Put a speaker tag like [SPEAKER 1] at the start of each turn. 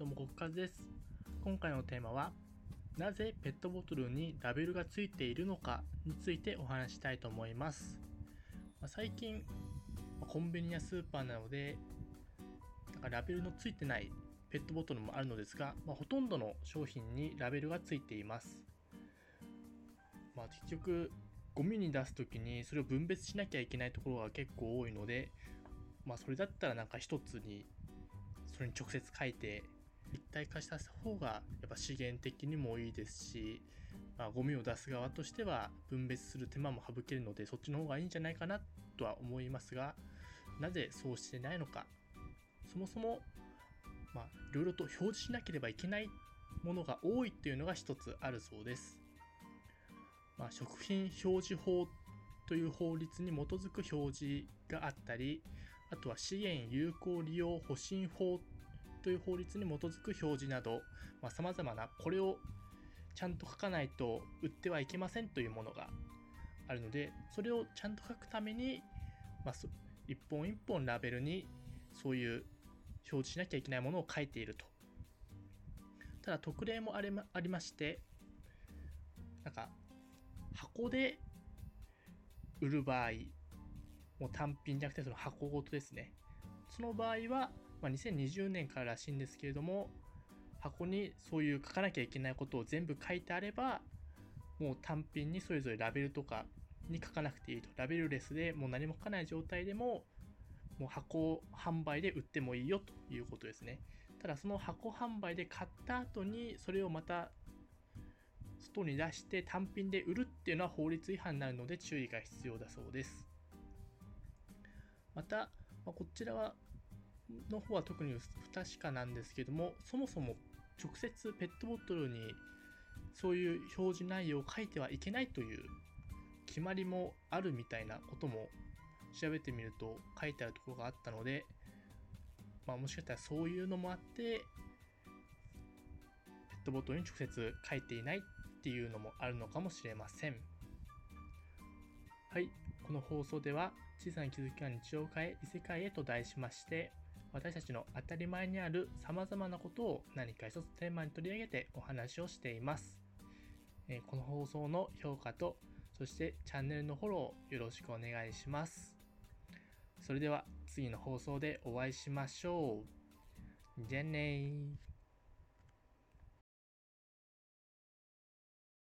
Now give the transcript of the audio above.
[SPEAKER 1] どうも、国和です。今回のテーマは、なぜペットボトルにラベルがついているのかについてお話したいと思います。まあ、最近、コンビニやスーパーなどで、なんかラベルのついてないペットボトルもあるのですが、まあ、ほとんどの商品にラベルがついています。まあ、結局、ゴミに出す時にそれを分別しなきゃいけないところが結構多いので、まあ、それだったらなんか一つにそれに直接書いて一体化した方がやっぱ資源的にもいいですし、まあ、ゴミを出す側としては分別する手間も省けるのでそっちの方がいいんじゃないかなとは思いますがなぜそうしてないのか。そもそもまあいろいろと表示しなければいけないものが多いっていうのが一つあるそうです、まあ、食品表示法という法律に基づく表示があったりあとは資源有効利用保身法という法律に基づく表示などさ、まあ、様々なこれをちゃんと書かないと売ってはいけませんというものがあるので、それをちゃんと書くために、まあ、一本一本ラベルにそういう表示しなきゃいけないものを書いていると。ただ特例もありまありまして、なんか箱で売る場合、もう単品じゃなくてその箱ごとですね。その場合は、まあ、2020年かららしいんですけれども、箱にそういう書かなきゃいけないことを全部書いてあれば、もう単品にそれぞれラベルとかに書かなくていいと。ラベルレスでもう何も書かない状態でも、もう箱販売で売ってもいいよということですね。ただその箱販売で買った後にそれをまた外に出して単品で売るっていうのは法律違反になるので注意が必要だそうです。また、まあ、こちらはの方は特に不確かなんですけどもそもそも直接ペットボトルにそういう表示内容を書いてはいけないという決まりもあるみたいなことも調べてみると書いてあるところがあったので、まあ、もしかしたらそういうのもあってペットボトルに直接書いていないっていうのもあるのかもしれません。はい、この放送では小さな気づきが日常を変え異世界へと題しまして私たちの当たり前にある様々なことを何か一つテーマに取り上げてお話をしています。えこの放送の評価とそしてチャンネルのフォローよろしくお願いします。それでは次の放送でお会いしましょう。じゃあねー。